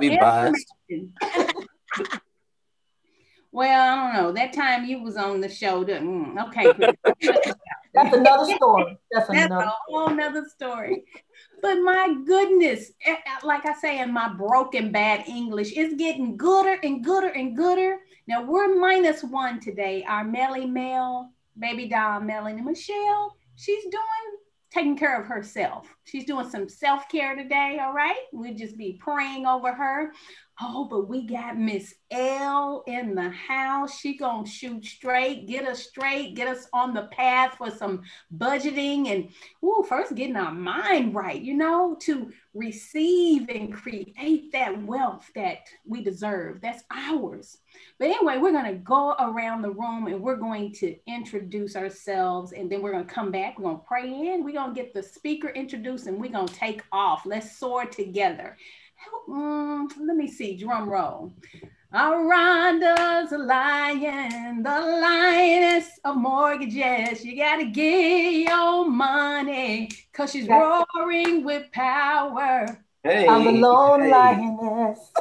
be biased. well, I don't know. That time you was on the show, mm, okay. That's another story. That's, That's another. a whole nother story. But my goodness, eh, eh, like I say in my broken bad English, it's getting gooder and gooder and gooder. Now we're minus one today. Our Melly Mel, baby doll Melanie Michelle, she's doing taking care of herself. She's doing some self care today. All right. We'll just be praying over her. Oh, but we got Miss L in the house. She gonna shoot straight, get us straight, get us on the path for some budgeting and ooh, first getting our mind right, you know, to receive and create that wealth that we deserve. That's ours. But anyway, we're gonna go around the room and we're going to introduce ourselves and then we're gonna come back. We're gonna pray in. We're gonna get the speaker introduced and we're gonna take off. Let's soar together. Mm, let me see, drum roll. Rhonda's a lion, the lioness of mortgages. You gotta get your money, cause she's roaring with power. Hey, I'm the lone hey. lioness.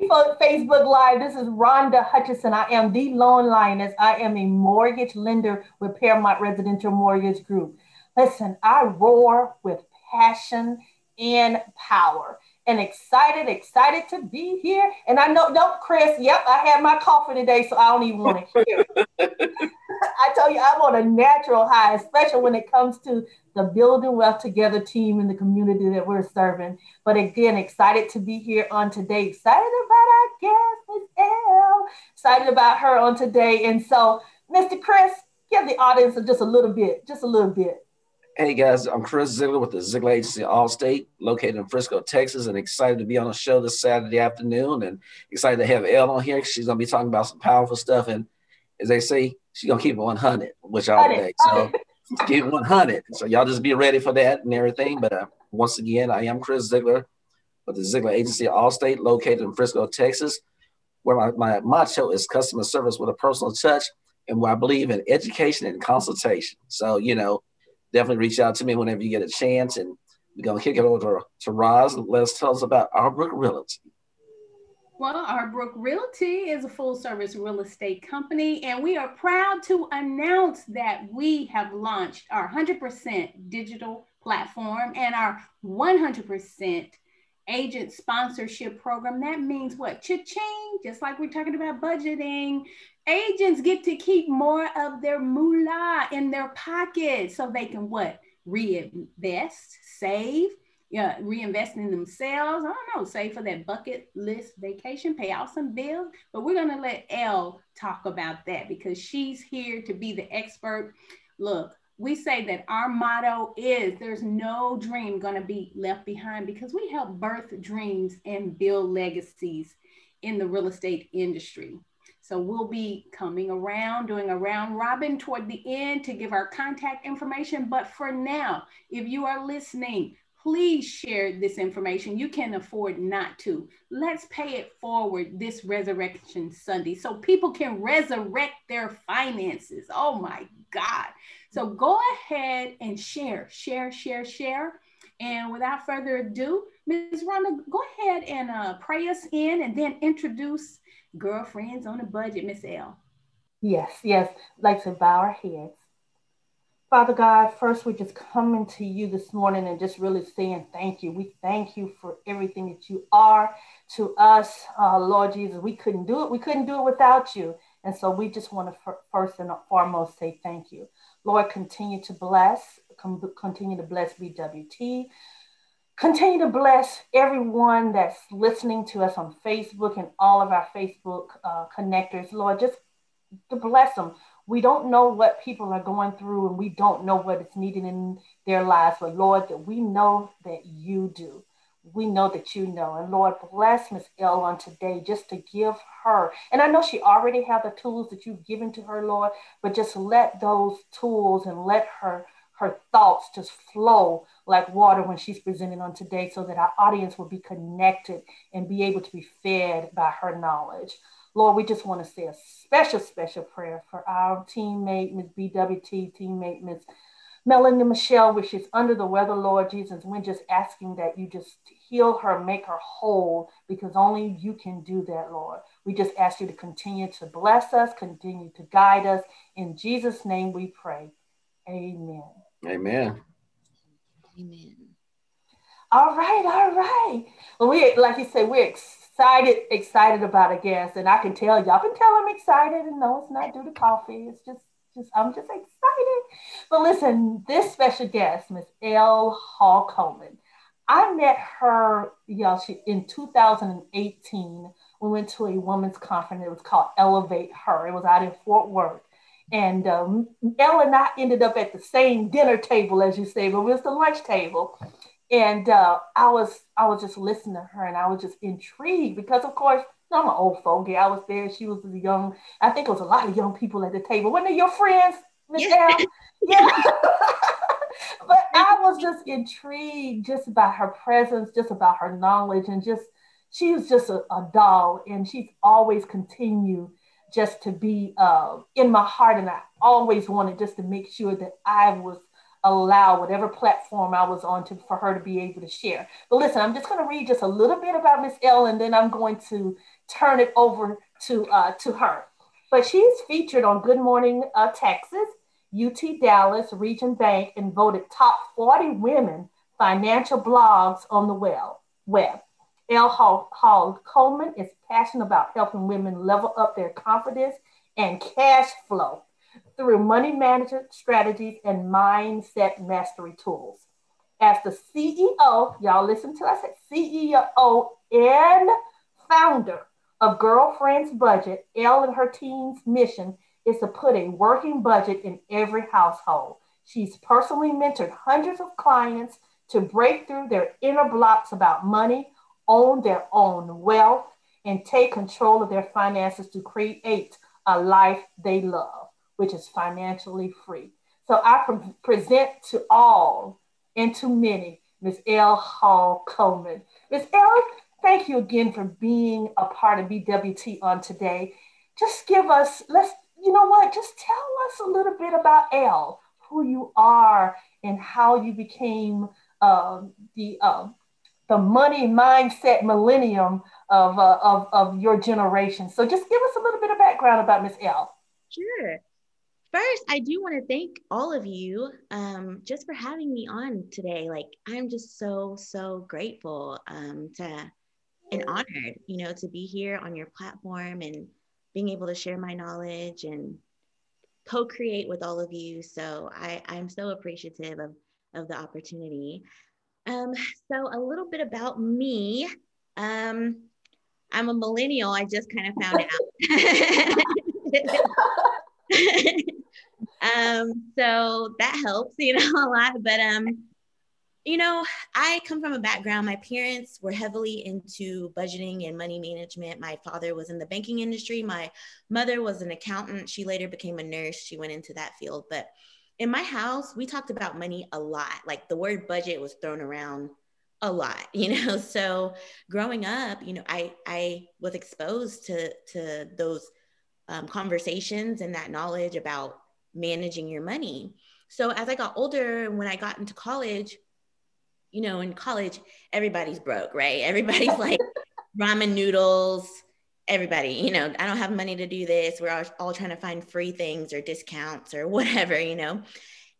hey, Facebook Live. This is Rhonda Hutchison. I am the lone lioness. I am a mortgage lender with Paramount Residential Mortgage Group. Listen, I roar with passion, and power. And excited, excited to be here. And I know, don't, Chris, yep, I had my coffee today, so I don't even want to hear. I tell you, I'm on a natural high, especially when it comes to the Building Wealth Together team in the community that we're serving. But again, excited to be here on today. Excited about our guest, Miss L. Excited about her on today. And so, Mr. Chris, give the audience just a little bit, just a little bit. Hey guys, I'm Chris Ziegler with the Ziegler Agency Allstate, located in Frisco, Texas, and excited to be on the show this Saturday afternoon. And excited to have Elle on here. She's gonna be talking about some powerful stuff, and as they say, she's gonna keep it 100, which I like. So keep it 100. So y'all just be ready for that and everything. But uh, once again, I am Chris Ziegler with the Ziegler Agency Allstate, located in Frisco, Texas, where my, my motto is customer service with a personal touch, and where I believe in education and consultation. So you know definitely reach out to me whenever you get a chance. And we're going to kick it over to, Roz let us tell us about Arbrook Realty. Well, Arbrook Realty is a full service real estate company, and we are proud to announce that we have launched our 100% digital platform and our 100% agent sponsorship program. That means what? Cha-ching, just like we're talking about budgeting. Agents get to keep more of their moolah in their pocket so they can what? Reinvest, save, yeah, reinvest in themselves. I don't know, save for that bucket list vacation, pay out some bills. But we're gonna let Elle talk about that because she's here to be the expert. Look, we say that our motto is there's no dream going to be left behind because we help birth dreams and build legacies in the real estate industry. So we'll be coming around, doing a round robin toward the end to give our contact information. But for now, if you are listening, please share this information. You can afford not to. Let's pay it forward this Resurrection Sunday so people can resurrect their finances. Oh my God. So go ahead and share, share, share, share. And without further ado, Ms. Rhonda, go ahead and uh, pray us in and then introduce Girlfriends on a Budget, Miss L. Yes, yes. Like to bow our heads. Father God, first we're just coming to you this morning and just really saying thank you. We thank you for everything that you are to us, uh, Lord Jesus. We couldn't do it. We couldn't do it without you. And so we just want to first and foremost say thank you. Lord, continue to bless, continue to bless BWT. Continue to bless everyone that's listening to us on Facebook and all of our Facebook uh, connectors. Lord, just to bless them. We don't know what people are going through and we don't know what is needed in their lives, but Lord, that we know that you do we know that you know. And Lord, bless Miss Elle on today just to give her. And I know she already have the tools that you've given to her, Lord, but just let those tools and let her her thoughts just flow like water when she's presenting on today so that our audience will be connected and be able to be fed by her knowledge. Lord, we just want to say a special, special prayer for our teammate, Ms. BWT, teammate, Ms. Melanie Michelle, which is under the weather, Lord Jesus. We're just asking that you just heal her, make her whole, because only you can do that, Lord. We just ask you to continue to bless us, continue to guide us. In Jesus' name we pray. Amen. Amen. Amen. All right, all right. Well, we like you said, we're excited, excited about a guest, and I can tell y'all can tell I'm excited. And no, it's not due to coffee. It's just, just I'm just excited. But listen, this special guest, Miss L. Hall Coleman. I met her, y'all, she in 2018. We went to a women's conference. It was called Elevate Her. It was out in Fort Worth. And um, Elle and I ended up at the same dinner table, as you say, but it was the lunch table. And uh, I was I was just listening to her, and I was just intrigued because, of course, I'm an old fogey. I was there. She was the young. I think it was a lot of young people at the table. Weren't they your friends, Miss yeah. Yeah. but I was just intrigued just about her presence, just about her knowledge, and just she was just a, a doll, and she's always continued just to be uh, in my heart. And I always wanted just to make sure that I was allowed whatever platform I was on to for her to be able to share. But listen, I'm just going to read just a little bit about Miss L, and then I'm going to turn it over to uh, to her. But she's featured on Good Morning uh, Texas, UT Dallas, Region Bank, and voted top 40 women financial blogs on the web. L. Hall, Hall Coleman is passionate about helping women level up their confidence and cash flow through money management strategies and mindset mastery tools. As the CEO, y'all listen to us, CEO and founder of Girlfriends Budget, Elle and her team's mission is to put a working budget in every household. She's personally mentored hundreds of clients to break through their inner blocks about money, own their own wealth, and take control of their finances to create a life they love, which is financially free. So I pre- present to all and to many Ms. L. Hall Coleman. Ms. L, thank you again for being a part of BWT on today. Just give us, let's, you know what, just tell us a little bit about L, who you are, and how you became uh, the uh, the money mindset millennium of, uh, of, of your generation. So just give us a little bit of background about Miss L. Sure. First, I do want to thank all of you um, just for having me on today. Like, I'm just so, so grateful um, to and honored, you know, to be here on your platform and being able to share my knowledge and co-create with all of you. So I, I'm so appreciative of, of the opportunity. Um, so a little bit about me. Um, I'm a millennial. I just kind of found out. um, so that helps, you know, a lot. But um, you know, I come from a background. My parents were heavily into budgeting and money management. My father was in the banking industry. My mother was an accountant. She later became a nurse. She went into that field, but in my house, we talked about money a lot. Like the word budget was thrown around a lot, you know. So growing up, you know, I I was exposed to to those um, conversations and that knowledge about managing your money. So as I got older, when I got into college, you know, in college, everybody's broke, right? Everybody's like ramen noodles, everybody, you know, I don't have money to do this. We're all, all trying to find free things or discounts or whatever, you know.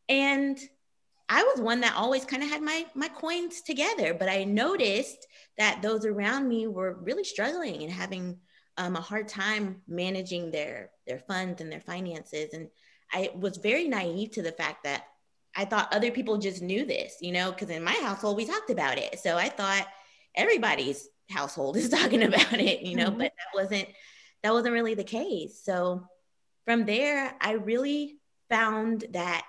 And I was one that always kind of had my my coins together, but I noticed that those around me were really struggling and having um, a hard time managing their their funds and their finances. And I was very naive to the fact that I thought other people just knew this, you know, because in my household we talked about it. So I thought everybody's household is talking about it, you know, mm-hmm. but that wasn't that wasn't really the case. So from there, I really found that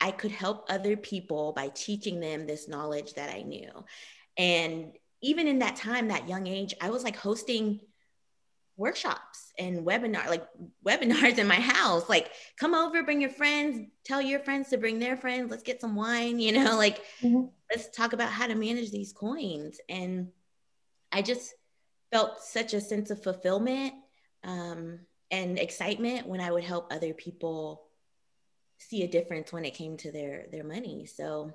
I could help other people by teaching them this knowledge that I knew. And even in that time, that young age, I was like hosting workshops and webinar like webinars in my house like come over bring your friends tell your friends to bring their friends let's get some wine you know like mm-hmm. let's talk about how to manage these coins and I just felt such a sense of fulfillment um, and excitement when I would help other people see a difference when it came to their their money. So,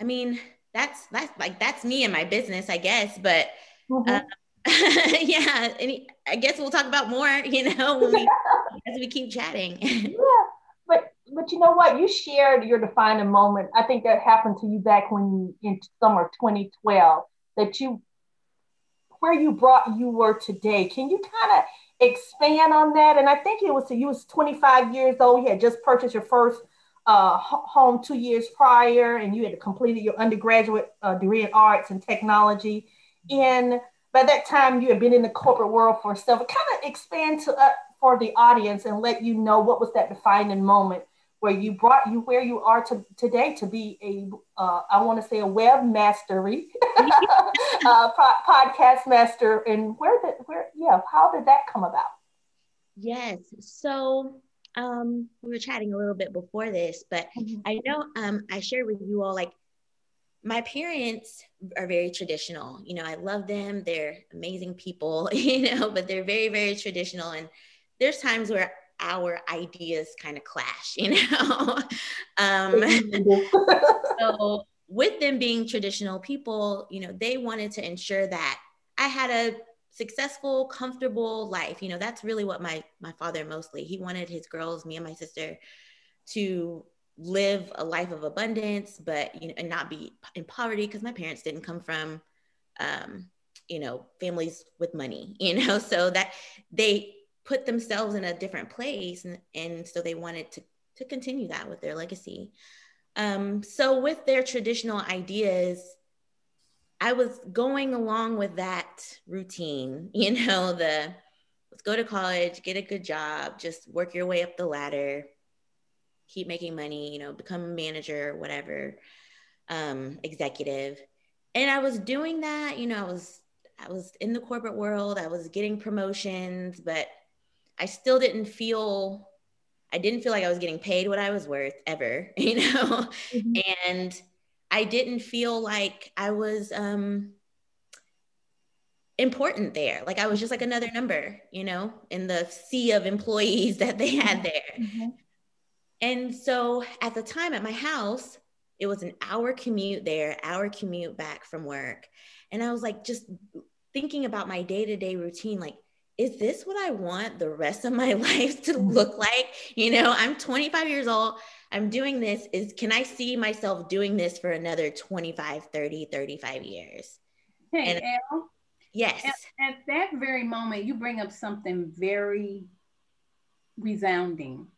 I mean, that's that's like that's me and my business, I guess. But mm-hmm. uh, yeah, any, I guess we'll talk about more, you know, we, as we keep chatting. yeah, but but you know what? You shared your defining moment. I think that happened to you back when you in summer 2012 that you where you brought you were today. Can you kind of expand on that? And I think it was you was 25 years old. You had just purchased your first uh, home two years prior, and you had completed your undergraduate uh, degree in arts and technology. And by that time, you had been in the corporate world for stuff. Kind of expand to uh, for the audience and let you know what was that defining moment where you brought you where you are to, today to be a uh, I want to say a web mastery uh, podcast master and where did where yeah how did that come about yes so um, we were chatting a little bit before this but mm-hmm. i know um, i shared with you all like my parents are very traditional you know i love them they're amazing people you know but they're very very traditional and there's times where our ideas kind of clash, you know? um, so with them being traditional people, you know, they wanted to ensure that I had a successful, comfortable life. You know, that's really what my my father mostly. He wanted his girls, me and my sister, to live a life of abundance, but you know, and not be in poverty because my parents didn't come from um, you know, families with money, you know, so that they put themselves in a different place and, and so they wanted to to continue that with their legacy. Um, so with their traditional ideas i was going along with that routine you know the let's go to college get a good job just work your way up the ladder keep making money you know become a manager whatever um, executive. And i was doing that you know i was i was in the corporate world i was getting promotions but I still didn't feel I didn't feel like I was getting paid what I was worth ever, you know? Mm-hmm. And I didn't feel like I was um important there. Like I was just like another number, you know, in the sea of employees that they had there. Mm-hmm. And so at the time at my house, it was an hour commute there, hour commute back from work. And I was like just thinking about my day-to-day routine like is this what I want the rest of my life to mm. look like? You know, I'm 25 years old. I'm doing this. Is can I see myself doing this for another 25, 30, 35 years? Hey, and, Elle, yes. At, at that very moment, you bring up something very resounding.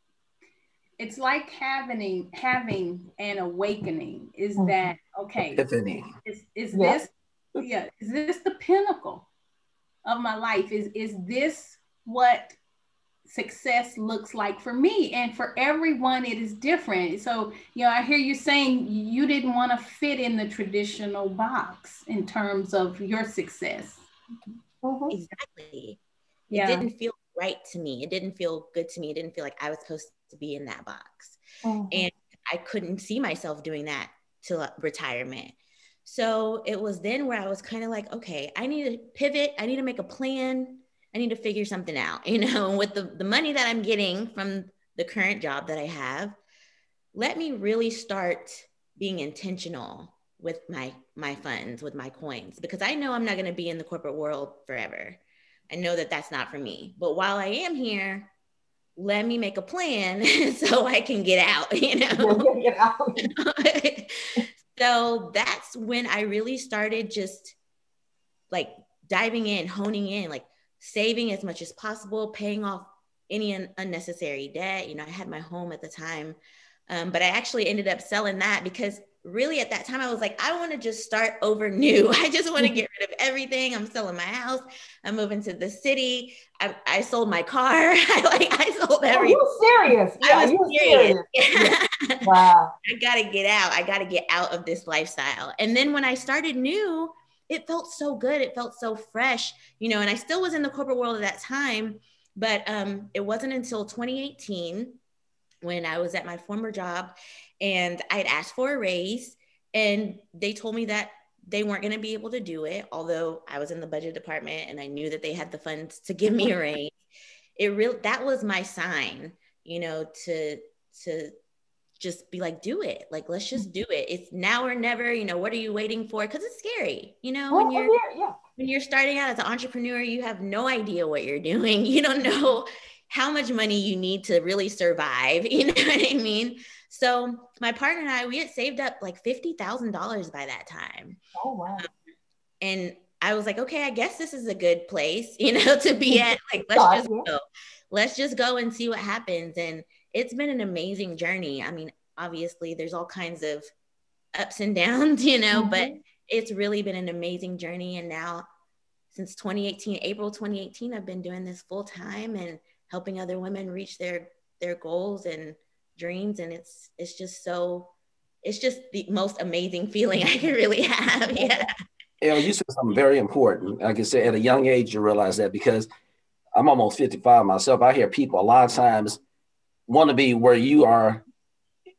It's like having having an awakening. Is mm-hmm. that okay? Epiphany. Is, is this yeah? Is this the pinnacle? Of my life is is this what success looks like for me? And for everyone it is different. So you know i hear you saying you didn't want to fit in the traditional box in terms of your success. Mm-hmm. exactly. Yeah. it didn't feel right to me. It didn't feel good to me. It didn't feel like i was supposed to be in that box. Mm-hmm. and i couldn't see myself doing that till retirement so it was then where I was kind of like, okay, I need to pivot. I need to make a plan. I need to figure something out, you know, with the, the money that I'm getting from the current job that I have, let me really start being intentional with my my funds with my coins because i know i'm not going to be in the corporate world forever i know that that's not for me but while i am here let me make a plan so i can get out you know get out. So that's when I really started just like diving in, honing in, like saving as much as possible, paying off any un- unnecessary debt. You know, I had my home at the time, um, but I actually ended up selling that because really at that time I was like, I want to just start over new. I just want to get rid of everything. I'm selling my house. I'm moving to the city. I, I sold my car. I like I sold everything. Oh, you serious? Yeah, I was serious. serious. wow. I gotta get out. I gotta get out of this lifestyle. And then when I started new, it felt so good. It felt so fresh, you know, and I still was in the corporate world at that time, but um, it wasn't until 2018 when I was at my former job and I'd asked for a raise and they told me that they weren't going to be able to do it although I was in the budget department and I knew that they had the funds to give me a raise it real that was my sign you know to to just be like, do it. Like, let's just do it. It's now or never. You know, what are you waiting for? Because it's scary. You know, when oh, oh, you're yeah, yeah. when you're starting out as an entrepreneur, you have no idea what you're doing. You don't know how much money you need to really survive. You know what I mean? So my partner and I, we had saved up like fifty thousand dollars by that time. Oh wow! Um, and I was like, okay, I guess this is a good place, you know, to be at. Like, let's just go. Let's just go and see what happens. And it's been an amazing journey. I mean, obviously, there's all kinds of ups and downs, you know, mm-hmm. but it's really been an amazing journey. And now, since 2018, April 2018, I've been doing this full time and helping other women reach their their goals and dreams. And it's it's just so it's just the most amazing feeling I can really have. Yeah. You know, you said something very important. Like I said, at a young age, you realize that because I'm almost 55 myself. I hear people a lot of times want to be where you are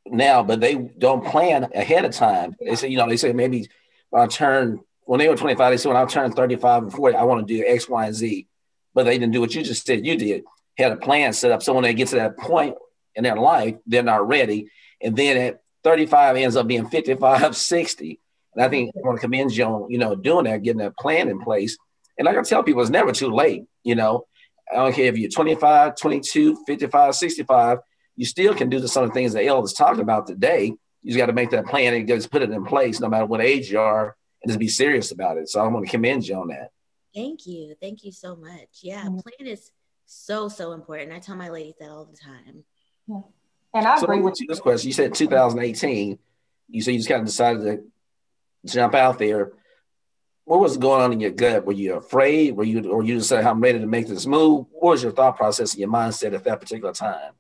now, but they don't plan ahead of time. They say, you know, they say maybe when I turn when they were 25, they said when I turn 35 and 40, I want to do X, Y, and Z. But they didn't do what you just said you did. Had a plan set up. So when they get to that point in their life, they're not ready. And then at 35 ends up being 55, 60. And I think I want to commend you on, you know, doing that, getting that plan in place. And like I tell people, it's never too late. You know, I don't care if you're 25, 22, 55, 65, you still can do the sort of the things that El is talking about today. You just got to make that plan and just put it in place no matter what age you are and just be serious about it. So I want to commend you on that. Thank you. Thank you so much. Yeah, mm-hmm. plan is so, so important. I tell my ladies that all the time. Yeah. And I so agree with you. This question, you said 2018. You said you just kind of decided to jump out there what was going on in your gut? Were you afraid? Were you, or you just said, "I'm ready to make this move"? What was your thought process and your mindset at that particular time?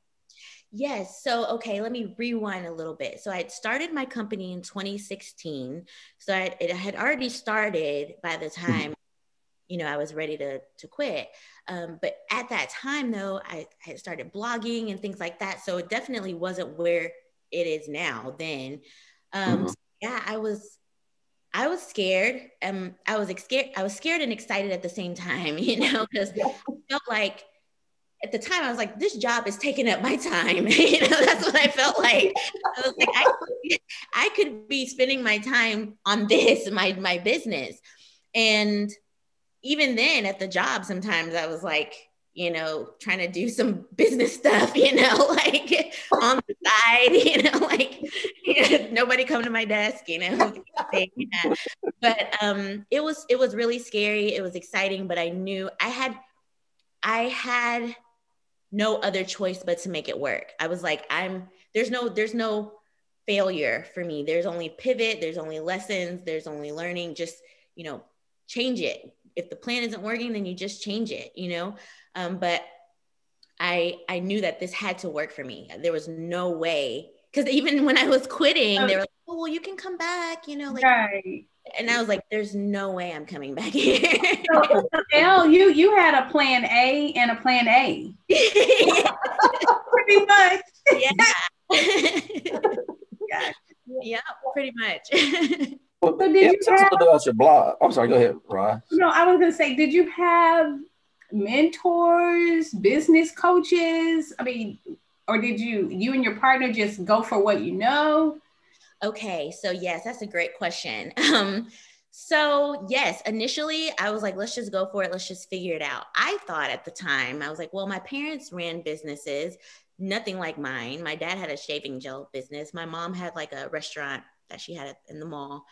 Yes. So, okay, let me rewind a little bit. So, I had started my company in 2016. So, I, it had already started by the mm-hmm. time, you know, I was ready to to quit. Um, but at that time, though, I, I had started blogging and things like that. So, it definitely wasn't where it is now. Then, um, mm-hmm. so yeah, I was I was scared. Um, I was scared. I was scared and excited at the same time, you know, because I felt like at the time I was like, this job is taking up my time. you know, that's what I felt like. I was like, I, I could be spending my time on this, my my business. And even then at the job, sometimes I was like, you know, trying to do some business stuff, you know, like on the side, you know, like you know, nobody come to my desk, you know. but um it was it was really scary. It was exciting, but I knew I had I had no other choice but to make it work. I was like, I'm there's no there's no failure for me. There's only pivot, there's only lessons, there's only learning. Just, you know, change it. If the plan isn't working, then you just change it, you know. Um, but I I knew that this had to work for me. There was no way because even when I was quitting, they were like, "Oh, well, you can come back," you know, like. Right. And I was like, "There's no way I'm coming back here." so, Elle, you you had a plan A and a plan A. pretty much. Yeah. Yeah. yeah, pretty much. Well, so did yeah, you tell have, us about your blog. I'm sorry. Go ahead, Rod. No, I was going to say, did you have mentors, business coaches? I mean, or did you you and your partner just go for what you know? Okay, so yes, that's a great question. Um, so yes, initially I was like, let's just go for it. Let's just figure it out. I thought at the time, I was like, well, my parents ran businesses, nothing like mine. My dad had a shaving gel business. My mom had like a restaurant that she had in the mall.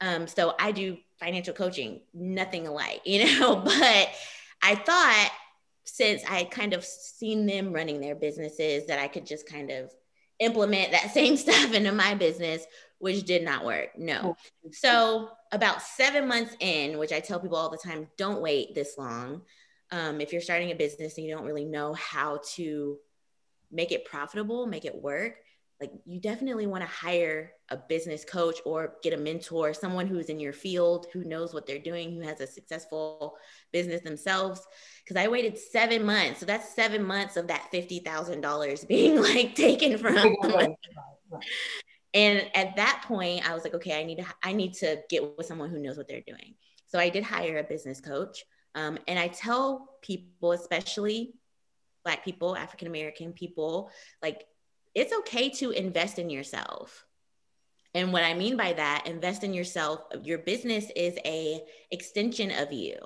Um, so I do financial coaching, nothing alike, you know, but I thought since I had kind of seen them running their businesses that I could just kind of implement that same stuff into my business, which did not work. No. So about seven months in, which I tell people all the time, don't wait this long. Um, if you're starting a business and you don't really know how to make it profitable, make it work, like you definitely want to hire a business coach or get a mentor, someone who's in your field, who knows what they're doing, who has a successful business themselves. Because I waited seven months. So that's seven months of that $50,000 being like taken from. and at that point, I was like, okay, I need to, I need to get with someone who knows what they're doing. So I did hire a business coach. Um, and I tell people, especially Black people, African American people, like it's okay to invest in yourself. And what I mean by that, invest in yourself. Your business is a extension of you.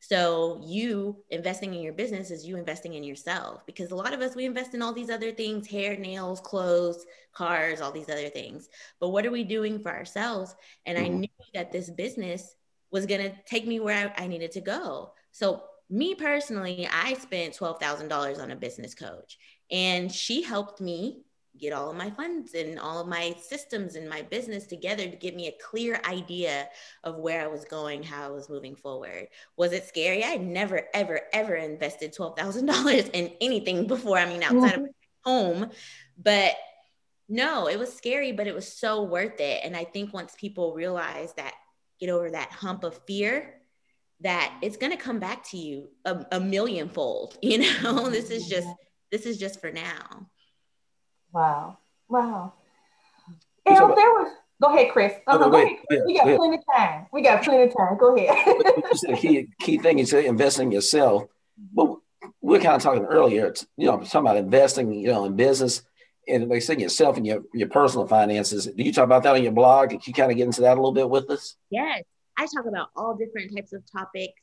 So you investing in your business is you investing in yourself because a lot of us we invest in all these other things, hair, nails, clothes, cars, all these other things. But what are we doing for ourselves? And mm-hmm. I knew that this business was going to take me where I, I needed to go. So me personally, I spent $12,000 on a business coach and she helped me get all of my funds and all of my systems and my business together to give me a clear idea of where I was going, how I was moving forward. Was it scary? I never, ever, ever invested $12,000 in anything before. I mean, outside mm-hmm. of home, but no, it was scary, but it was so worth it. And I think once people realize that, get over that hump of fear, that it's going to come back to you a, a million fold. You know, this is just, this is just for now. Wow. Wow. And there was Go ahead, Chris. Uh-huh, go ahead. We got plenty of time. We got plenty of time. Go ahead. you said key key thing is investing in yourself. But we are kind of talking earlier, you know, talking about investing, you know, in business and like saying yourself and your, your personal finances. Do you talk about that on your blog? Can you kind of get into that a little bit with us? Yes. I talk about all different types of topics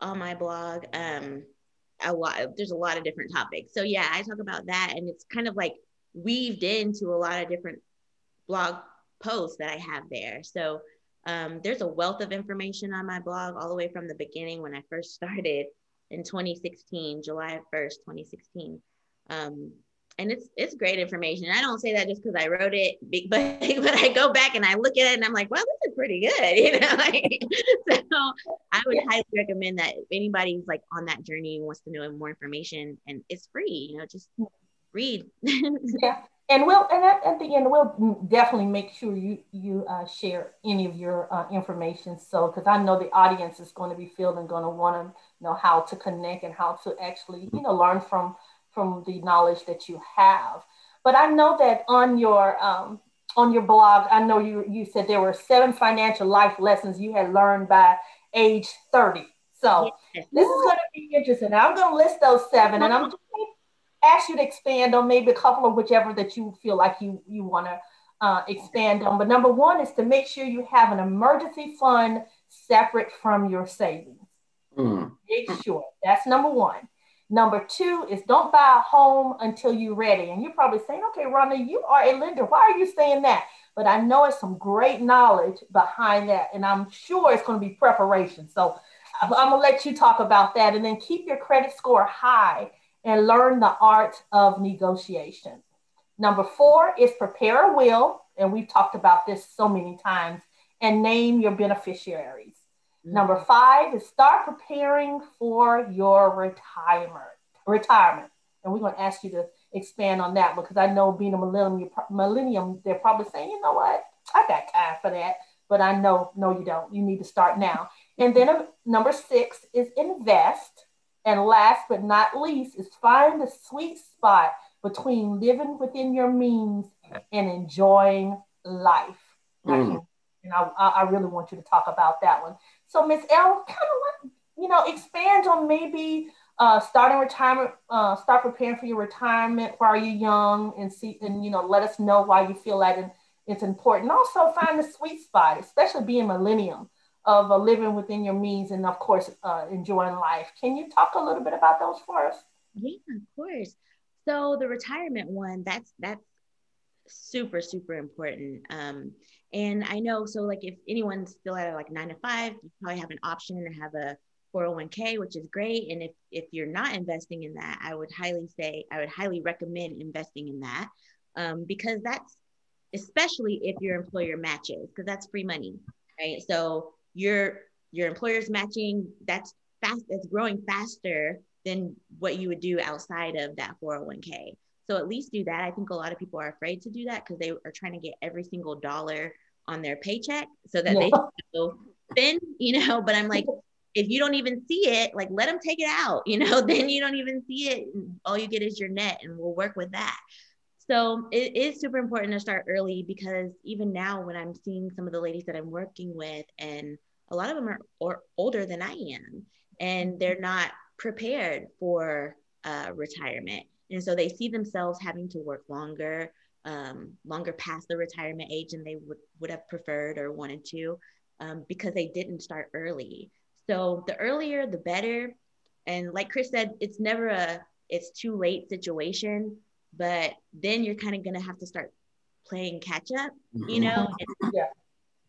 on my blog. Um, a lot, there's a lot of different topics. So yeah, I talk about that and it's kind of like weaved into a lot of different blog posts that I have there. So um, there's a wealth of information on my blog all the way from the beginning when I first started in 2016, July 1st, 2016. Um, and it's it's great information. I don't say that just because I wrote it, but but I go back and I look at it and I'm like, well, this is pretty good, you know. Like, so I would highly recommend that if anybody's like on that journey and wants to know more information, and it's free, you know, just read. yeah, and we'll and at, at, the end we'll definitely make sure you you uh, share any of your uh, information. So because I know the audience is going to be feeling going to want to know how to connect and how to actually you know learn from from the knowledge that you have. But I know that on your um, on your blog, I know you you said there were seven financial life lessons you had learned by age 30. So yes. this is going to be interesting. I'm going to list those seven, and I'm just ask you to expand on maybe a couple of whichever that you feel like you, you want to uh, expand on. But number one is to make sure you have an emergency fund separate from your savings. Mm. Make sure that's number one. Number two is don't buy a home until you're ready. And you're probably saying, okay, Rhonda, you are a lender. Why are you saying that? But I know it's some great knowledge behind that. And I'm sure it's going to be preparation. So I'm, I'm going to let you talk about that. And then keep your credit score high and learn the art of negotiation. Number four is prepare a will, and we've talked about this so many times, and name your beneficiaries. Mm-hmm. Number five is start preparing for your retirement. Retirement, and we're going to ask you to expand on that because I know being a millennium, millennium, they're probably saying, you know what, I got time for that, but I know, no, you don't. You need to start now. And then uh, number six is invest. And last but not least is find the sweet spot between living within your means and enjoying life. Mm. And I, I really want you to talk about that one. So, Miss L, kind of, you know, expand on maybe uh, starting retirement, uh, start preparing for your retirement while you're young, and see, and you know, let us know why you feel that it's important. Also, find the sweet spot, especially being millennium of uh, living within your means and of course uh, enjoying life. Can you talk a little bit about those for us? Yeah of course. So the retirement one that's that's super super important. Um, and i know so like if anyone's still at like nine to five you probably have an option to have a 401k which is great. And if if you're not investing in that i would highly say i would highly recommend investing in that um, because that's especially if your employer matches because that's free money right? So your your employer's matching that's fast it's growing faster than what you would do outside of that 401k so at least do that. I think a lot of people are afraid to do that because they are trying to get every single dollar on their paycheck so that yeah. they can spend you know? But i'm like if you don't even see it like let them take it out you know? Then you don't even see it. All you get is your net and we'll work with that so it is super important to start early because even now, when I'm seeing some of the ladies that I'm working with, and a lot of them are or older than I am, and they're not prepared for uh, retirement. And so they see themselves having to work longer, um, longer past the retirement age than they would, would have preferred or wanted to um, because they didn't start early. So the earlier, the better. And like Chris said, it's never a it's too late situation, but then you're kind of going to have to start playing catch up, you mm-hmm. know, yeah.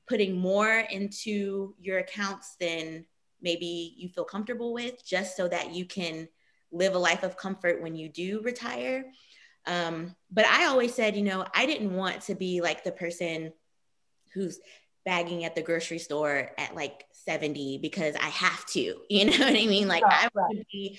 putting more into your accounts than maybe you feel comfortable with just so that you can live a life of comfort when you do retire. Um, but I always said, you know, I didn't want to be like the person who's bagging at the grocery store at like 70 because I have to, you know what I mean? Like right, I want to be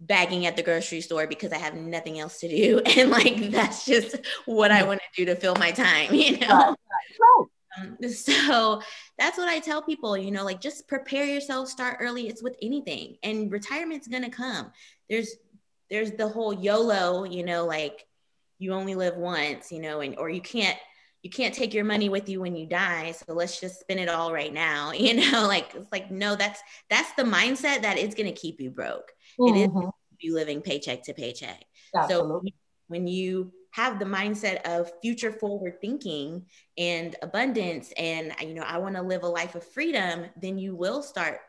bagging at the grocery store because I have nothing else to do. And like, that's just what I want to do to fill my time, you know? Right. Um, so that's what I tell people, you know, like just prepare yourself, start early. It's with anything and retirement's going to come. There's, there's the whole YOLO, you know, like you only live once, you know, and, or you can't, you can't take your money with you when you die. So let's just spend it all right now. You know, like, it's like, no, that's, that's the mindset that it's going to keep you broke. Mm-hmm. It is mm-hmm. you living paycheck to paycheck. Absolutely. So when you have the mindset of future forward thinking and abundance and you know i want to live a life of freedom then you will start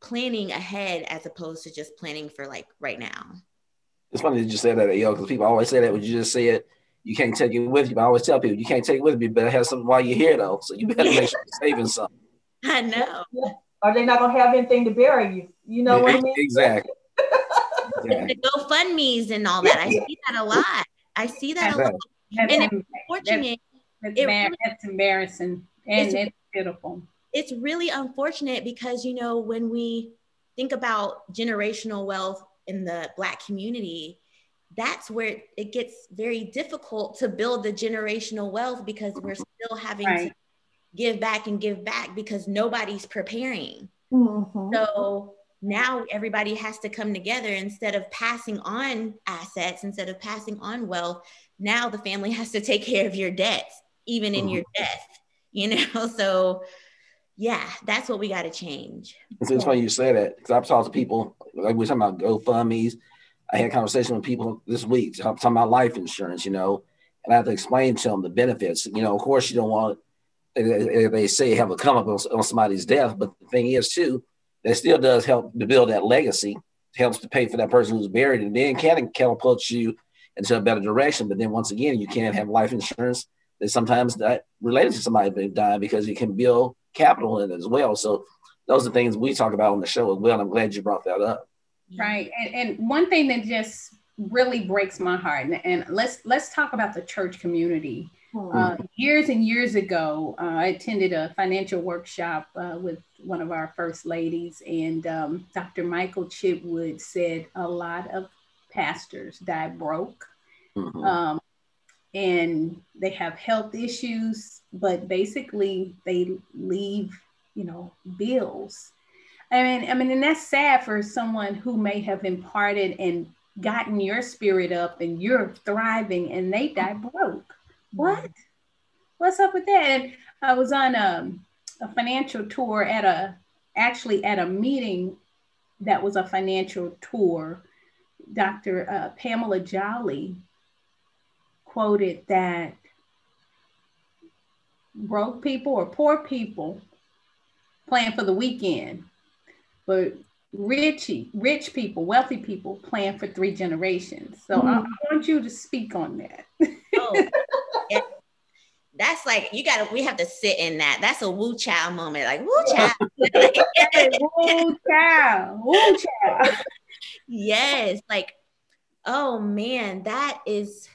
planning ahead as opposed to just planning for like right now it's funny that you said that yo because people always say that when you just say it you can't take it with you but i always tell people you can't take it with you, you better have something while you're here though so you better make sure you're saving something i know Are they're not going to have anything to bury you you know what i mean exactly the GoFundMe's and all that. I see that a lot. I see that a lot. and it's unfortunate. That's, it really, that's embarrassing and it's, it's pitiful. It's really unfortunate because, you know, when we think about generational wealth in the Black community, that's where it gets very difficult to build the generational wealth because we're still having right. to give back and give back because nobody's preparing. Mm-hmm. So now everybody has to come together instead of passing on assets, instead of passing on wealth. Now the family has to take care of your debts, even in mm-hmm. your death, you know? So, yeah, that's what we got to change. It's, it's funny you say that because I've talked to people, like we are talking about GoFundMe's. I had a conversation with people this week talking about life insurance, you know, and I have to explain to them the benefits. You know, of course, you don't want, they say have a come up on, on somebody's death, but the thing is, too, that still does help to build that legacy, helps to pay for that person who's buried, and then can catapult you into a better direction. But then once again, you can't have life insurance that sometimes that related to somebody that died because you can build capital in it as well. So those are things we talk about on the show as well. I'm glad you brought that up. Right, and, and one thing that just really breaks my heart, and, and let's let's talk about the church community. Hmm. Uh, years and years ago, uh, I attended a financial workshop uh, with one of our first ladies, and um, Dr. Michael Chipwood said a lot of pastors die broke. Mm-hmm. Um, and they have health issues, but basically they leave, you know, bills. I mean, I mean, and that's sad for someone who may have imparted and gotten your spirit up and you're thriving and they die broke. What? What's up with that? And I was on um, a financial tour at a actually at a meeting that was a financial tour. Dr. Uh, Pamela Jolly quoted that broke people or poor people plan for the weekend, but rich rich people, wealthy people plan for three generations. So mm-hmm. I, I, want you to speak on that. oh, that's like you gotta we have to sit in that. That's a woo child moment, like woo child. woo child, woo child. yes, like oh man, that is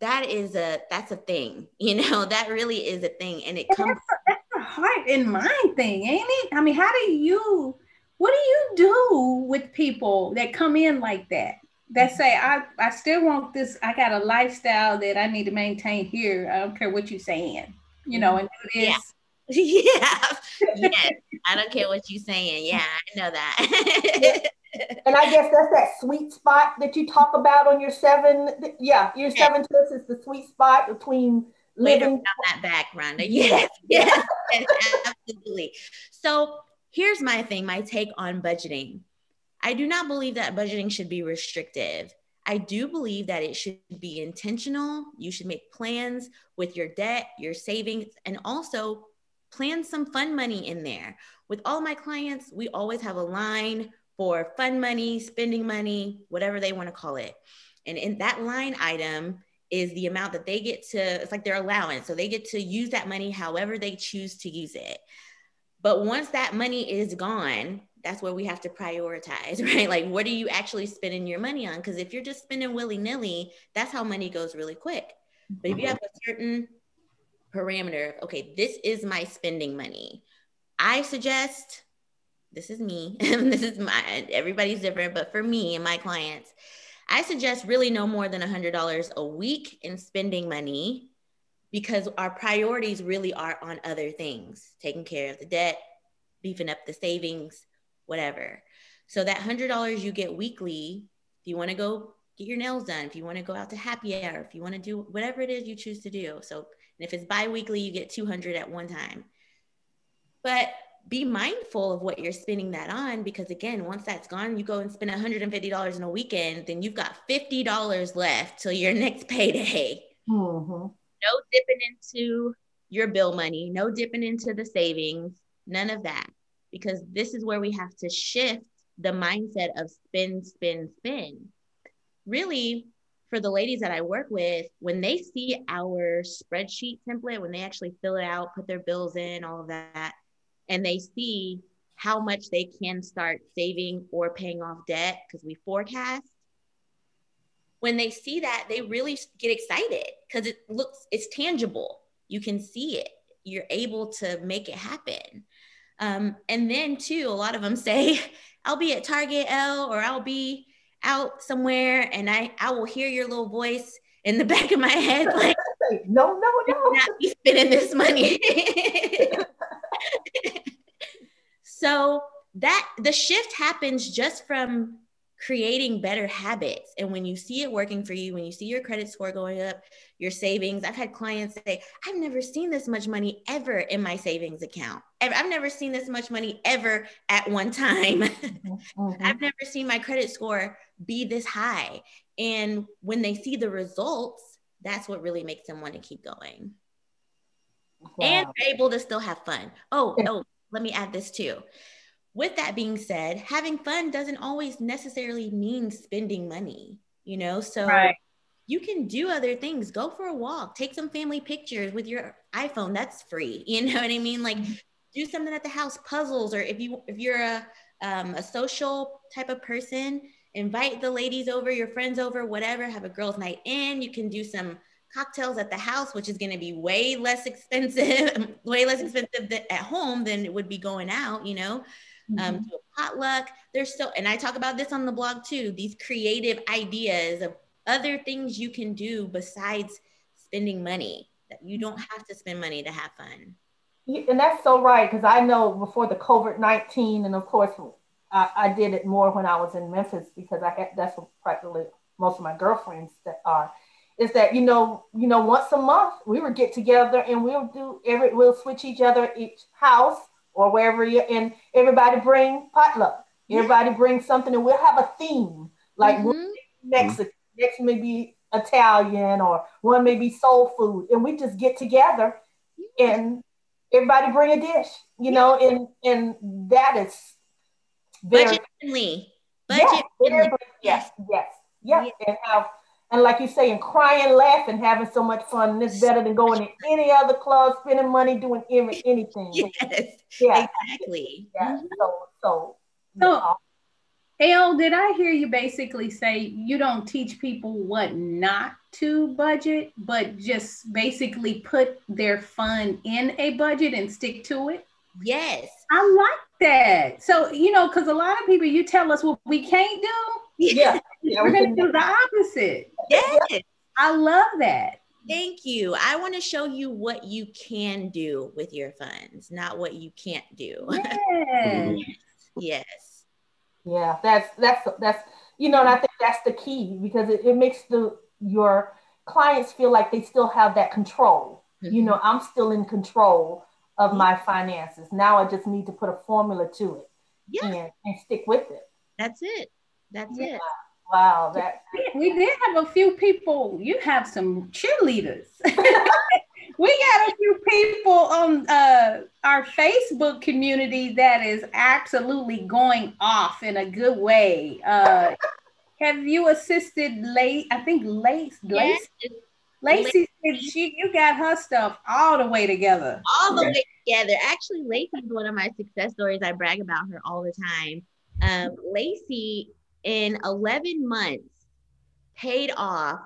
that is a that's a thing, you know, that really is a thing. And it comes that's a, that's a heart and mind thing, ain't it? I mean, how do you what do you do with people that come in like that? That mm-hmm. say I, I still want this i got a lifestyle that i need to maintain here. I don't care what you're saying you know and do this yeah. Yeah. Yes. i don't care what you're saying. Yeah i know that. And i guess that's that sweet spot that you talk about on your seven yeah your seven tips is the sweet spot between living on that back Rhonda. yes. Yes, yes absolutely. So here's my thing my take on budgeting I do not believe that budgeting should be restrictive. I do believe that it should be intentional. You should make plans with your debt, your savings, and also plan some fun money in there. With all my clients, we always have a line for fun money, spending money, whatever they want to call it. And in that line item is the amount that they get to, it's like their allowance. So they get to use that money however they choose to use it. But once that money is gone, that's where we have to prioritize, right? Like, what are you actually spending your money on? Because if you're just spending willy nilly, that's how money goes really quick. But if you have mm-hmm. a certain parameter, okay, this is my spending money. I suggest, this is me, this is my, everybody's different, but for me and my clients, I suggest really no more than $100 a week in spending money because our priorities really are on other things, taking care of the debt, beefing up the savings, whatever. So that $100 you get weekly, if you want to go get your nails done, if you want to go out to happy hour, if you want to do whatever it is you choose to do. So, and if it's bi-weekly, you get 200 at one time. But be mindful of what you're spending that on because again, once that's gone, you go and spend $150 in a weekend, then you've got $50 left till your next payday. Mm-hmm. No dipping into your bill money, no dipping into the savings, none of that because this is where we have to shift the mindset of spin, spin, spin. Really, for the ladies that I work with, when they see our spreadsheet template, when they actually fill it out, put their bills in, all of that, and they see how much they can start saving or paying off debt because we forecast. When they see that, they really get excited because it looks, it's tangible. You can see it. You're able to make it happen. Um, and then too, a lot of them say, I'll be at Target L or I'll be out somewhere and I, I will hear your little voice in the back of my head like no no no. Not be spending this money. So that the shift happens just from creating better habits. And when you see it working for you, when you see your credit score going up, your savings, I've had clients say, I've never seen this much money ever in my savings account. I've never seen this much money ever at one time. Mm-hmm. I've never seen my credit score be this high. And when they see the results, that's what really makes them want to keep going. Wow. And able to still have fun. Oh, oh, let me add this too with that being said, having fun doesn't always necessarily mean spending money, you know? So right. you can do other things. Go for a walk, take some family pictures with your iPhone. That's free. You know what I mean? Like mm-hmm. do something at the house, puzzles, or if you if you're a um, a social type of person, invite the ladies over, your friends over, whatever, have a girls' night in. You can do some cocktails at the house, which is going to be way less expensive, way less expensive at home than it would be going out, you know? Um, mm-hmm. um, to a potluck. There's so, and I talk about this on the blog too. These creative ideas of other things you can do besides spending money. That you don't have to spend money to have fun. And that's so right because I know before the COVID nineteen, and of course I, I, did it more when I was in Memphis because I had that's what practically most of my girlfriends that are. Is that you know you know once a month we would get together and we'll do every we'll switch each other each house or wherever you're in, everybody bring potluck. Everybody yeah. bring something and we'll have a theme. Like mm-hmm. Mexican, next may be Italian, or one may be soul food. And we just get together and everybody bring a dish, you know, and and that is very budget friendly. Budget yes, friendly. Yes, yes, yes. Yeah. And have and like you say, and crying, laughing, having so much fun. And it's better than going to any other club, spending money, doing anything. yes, yeah. exactly. Yeah. Mm-hmm. So, so, so Elle, did I hear you basically say you don't teach people what not to budget, but just basically put their fun in a budget and stick to it? Yes. I like that. So, you know, because a lot of people, you tell us what we can't do. Yeah. Yeah We're going to do the opposite. Yes. I love that. Thank you. I want to show you what you can do with your funds, not what you can't do. Yes. yes. Yeah, that's that's that's you know, and I think that's the key because it, it makes the your clients feel like they still have that control. Mm-hmm. You know, I'm still in control of mm-hmm. my finances. Now I just need to put a formula to it yeah. and, and stick with it. That's it. That's yeah. it. Wow, that we did have a few people. You have some cheerleaders. we got a few people on uh, our Facebook community that is absolutely going off in a good way. Uh, have you assisted late? I think Lace, Lace, yes. Lacey said she you got her stuff all the way together. All the way together. Actually, Lacey is one of my success stories. I brag about her all the time. Um, Lacey, in 11 months, paid off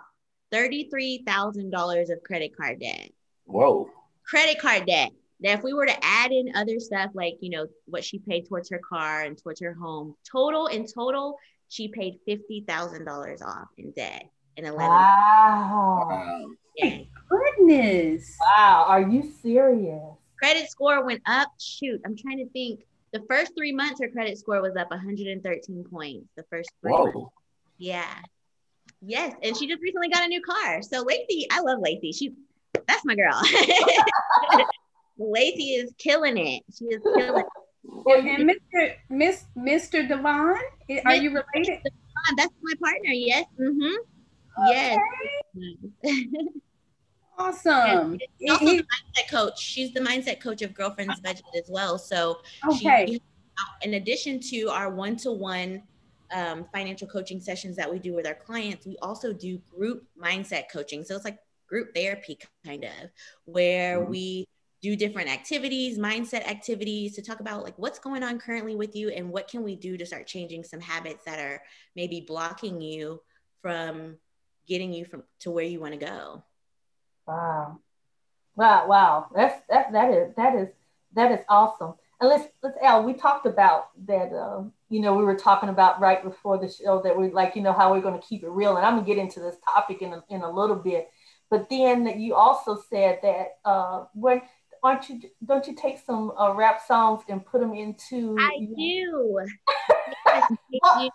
$33,000 of credit card debt. Whoa. Credit card debt. Now, if we were to add in other stuff like, you know, what she paid towards her car and towards her home, total in total, she paid $50,000 off in debt in 11 wow. wow. Yeah. Goodness. Wow. Are you serious? Credit score went up. Shoot, I'm trying to think. The first three months, her credit score was up 113 points. The first three Whoa. months. Yeah. Yes. And she just recently got a new car. So Lacey, I love Lacey. She that's my girl. Lacey is killing it. She is killing it. And Mr. Miss Mr. Devon, are you related? Devon, that's my partner. Yes. Mm-hmm. Yes. awesome. He's also the mindset coach. She's the mindset coach of Girlfriends Budget as well. So okay. She, in addition to our one-to-one um, financial coaching sessions that we do with our clients, we also do group mindset coaching. So it's like group therapy kind of where mm-hmm. we do different activities, mindset activities to talk about like what's going on currently with you and what can we do to start changing some habits that are maybe blocking you from getting you from to where you want to go. Wow. Wow, wow. That's that that is that is that is awesome. And let's let's Al, we talked about that uh, you know, we were talking about right before the show that we like, you know, how we're going to keep it real. And I'm gonna get into this topic in a, in a little bit. But then you also said that uh, when aren't you don't you take some uh, rap songs and put them into? I do. well,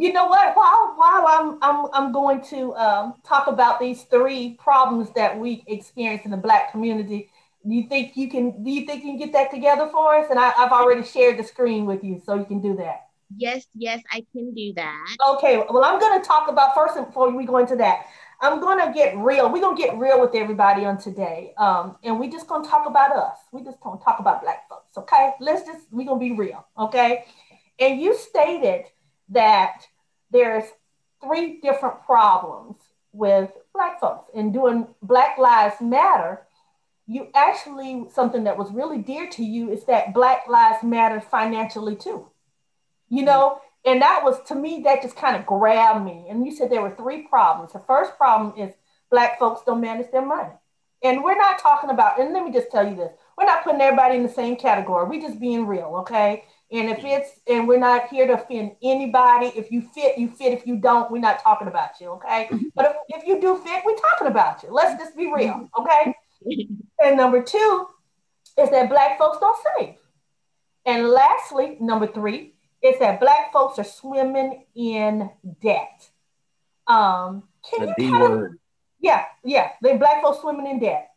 you know what? While while I'm I'm I'm going to um, talk about these three problems that we experience in the Black community. Do you think you can? Do you think you can get that together for us? And I, I've already shared the screen with you, so you can do that. Yes, yes, I can do that. Okay, well, I'm going to talk about first and before we go into that. I'm gonna get real. We're gonna get real with everybody on today. Um, and we're just gonna talk about us. We just gonna talk about black folks, okay? Let's just we're gonna be real, okay? And you stated that there's three different problems with black folks. And doing Black Lives Matter. You actually something that was really dear to you is that Black Lives Matter financially too. You know, and that was to me that just kind of grabbed me. And you said there were three problems. The first problem is black folks don't manage their money. And we're not talking about and let me just tell you this we're not putting everybody in the same category. We're just being real okay and if it's and we're not here to offend anybody. If you fit you fit. If you don't we're not talking about you okay? But if, if you do fit we're talking about you. Let's just be real okay? And number two is that black folks don't save. And lastly number three is that black folks are swimming in debt. Um, can the you kind of, yeah, yeah, they black folks swimming in debt.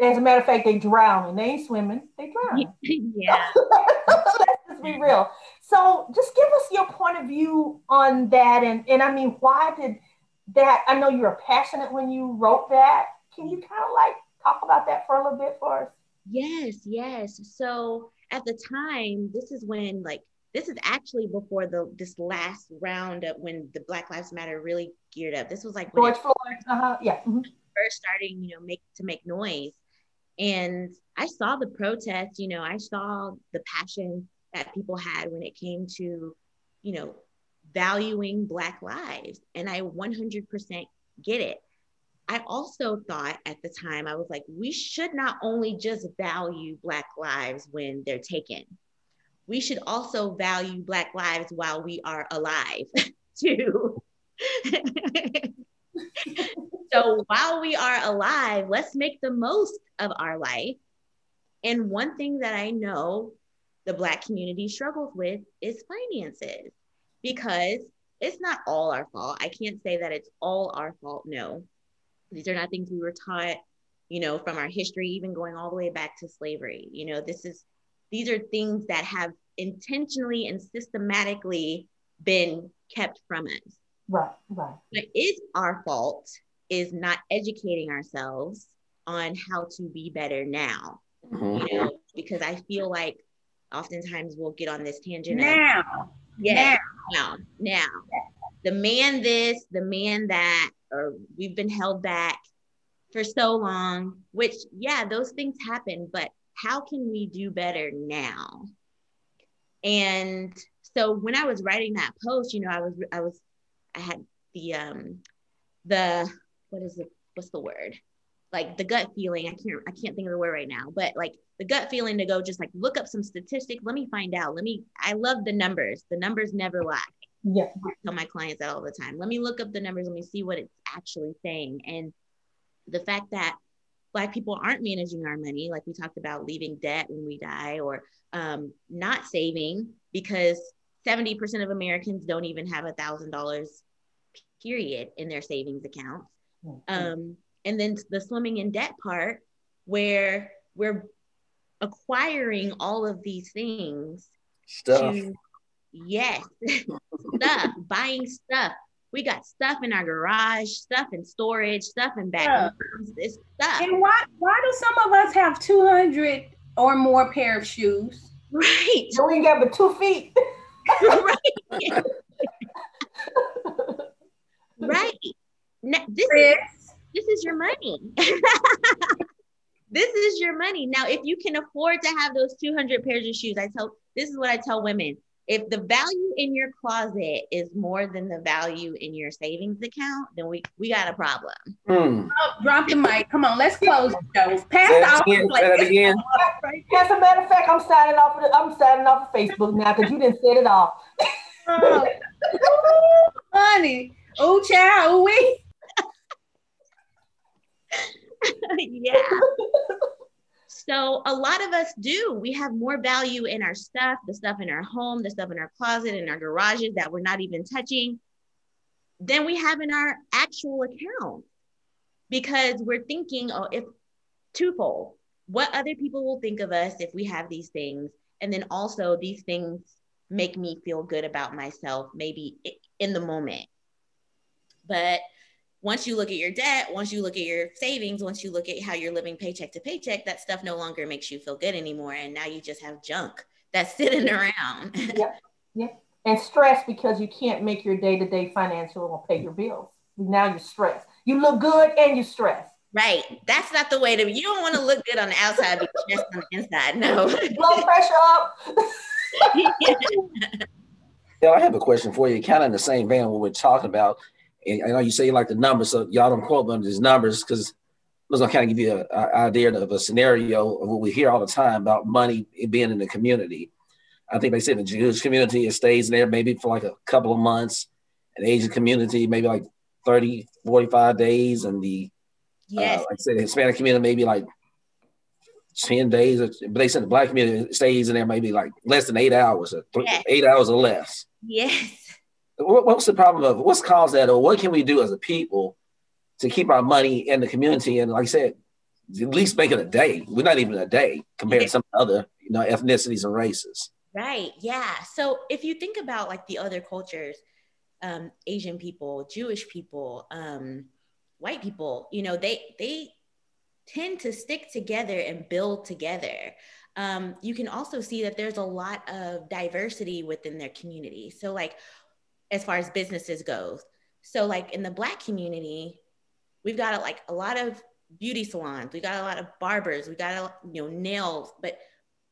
As a matter of fact, they drowning. They ain't swimming, they drowning. yeah. Let's just be real. So just give us your point of view on that. And, and I mean, why did that? I know you were passionate when you wrote that. Can you kind of like talk about that for a little bit for us? Yes, yes. So at the time, this is when like this is actually before the this last round of when the Black Lives Matter really geared up. This was like George Floyd, uh-huh. yeah, mm-hmm. first starting, you know, make to make noise. And I saw the protest, you know, I saw the passion that people had when it came to, you know, valuing Black lives. And I 100% get it. I also thought at the time, I was like, we should not only just value Black lives when they're taken we should also value Black lives while we are alive, too. so while we are alive, let's make the most of our life. And one thing that I know the Black community struggles with is finances because it's not all our fault. I can't say that it's all our fault. No, these are not things we were taught, you know, from our history, even going all the way back to slavery. You know, this is these are things that have intentionally and systematically been kept from us. Right, right. But it's our fault is not educating ourselves on how to be better now. Mhm. You know, because I feel like oftentimes we'll get on this tangent. of, Now, yeah, now, now, the man this, the man that, or we've been held back for so long, which, yeah, those things happen, but how can we do better now? And so when I was writing that post, you know, I was, I was, I had the, um, the, what is the What's the word? Like the gut feeling. I can't, I can't think of the word right now, but like the gut feeling to go just like look up some statistics. Let me find out. Let me, I love the numbers. The numbers never lie. Yeah. I tell my clients that all the time. Let me look up the numbers. Let me see what it's actually saying. And the fact that Black people aren't managing our money, like we talked about, leaving debt when we die, or um, not saving because 70% of Americans don't even have a thousand dollars period in their savings account. Um, and then the swimming in debt part, where we're acquiring all of these things Stuff. to yes stuff buying stuff we got stuff in our garage stuff in storage stuff in back Yeah. rooms, it's stuff and why why do some of us have 200 or more pair of shoes? right So we got but two feet. right right Now, this is this is your money this is your money now if you can afford to have those 200 pairs of shoes i tell this is what i tell women if the value in your closet is more than the value in your savings account then we we got a problem Hmm. oh, drop the mic. Come on, let's close the show. Pass Say the that again. Say that again. As a matter of fact, I'm signing off. Of the, I'm signing off of Facebook now because you didn't set it off. Oh, honey. Oh, child. Ooh, wee. yeah. So a lot of us do. We have more value in our stuff, the stuff in our home, the stuff in our closet, in our garages that we're not even touching, than we have in our actual account. Because we're thinking, oh, if twofold, what other people will think of us if we have these things. And then also these things make me feel good about myself, maybe in the moment. But once you look at your debt, once you look at your savings, once you look at how you're living paycheck to paycheck, that stuff no longer makes you feel good anymore. And now you just have junk that's sitting around. yep. Yep. And stress because you can't make your day to day financial or pay your bills. Now you're stressed. You look good and you're stressed. right. That's not the way to you don't want to look good on the outside, but just on the inside. No. Blood pressure up. Yeah, I have a question for you, kind of in the same vein what we're talking about. And I know you say you like the numbers, so y'all don't quote on these numbers because I was gonna kind of give you an idea of a scenario of what we hear all the time about money being in the community. I think they said the Jewish community it stays there maybe for like a couple of months, an Asian community maybe like 30, 45 days, and the yes. uh, like I said, the Hispanic community maybe like 10 days, or- but they said the black community stays in there maybe like less than eight hours, or th- Yeah. eight hours or less. Yes. What, what's the problem of what's caused that, or what can we do as a people to keep our money in the community? And like I said, at least make it a day. We're not even a day compared to some other, you know, ethnicities and races. Right. Yeah. So if you think about like the other cultures, um, Asian people, Jewish people, um, white people, you know, they they tend to stick together and build together. Um, you can also see that there's a lot of diversity within their community. So like as far as businesses goes. So like in the black community, we've got a, like a lot of beauty salons, we got a lot of barbers, we got a, you know nails, but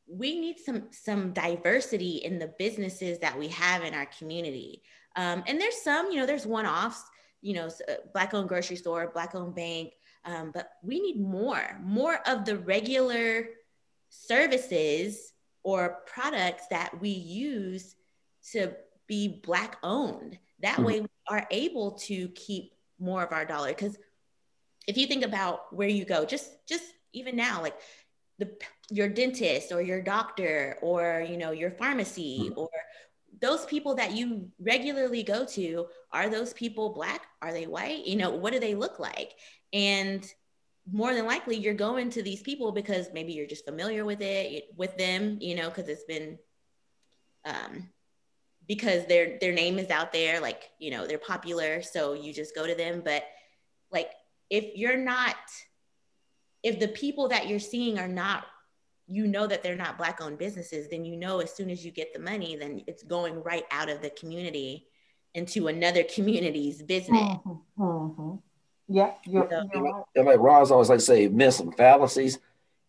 we need some some diversity in the businesses that we have in our community. Um, and there's some, you know, there's one-offs, you know, uh, black-owned grocery store, black-owned bank, um, but we need more, more of the regular services or products that we use to be black-owned. That Mhm. way, we are able to keep more of our dollar. Because if you think about where you go, just just even now, like the your dentist or your doctor or you know your pharmacy or those people that you regularly go to are those people black are they white you know what do they look like and more than likely you're going to these people because maybe you're just familiar with it with them you know because it's been um, because their their name is out there like you know they're popular so you just go to them but like if you're not if the people that you're seeing are not you know that they're not black owned businesses then you know as soon as you get the money then it's going right out of the community into another community's business Mm-hmm. Mm-hmm. Yeah, you're, So- you're right. And like Ron's always like to say, miss some fallacies.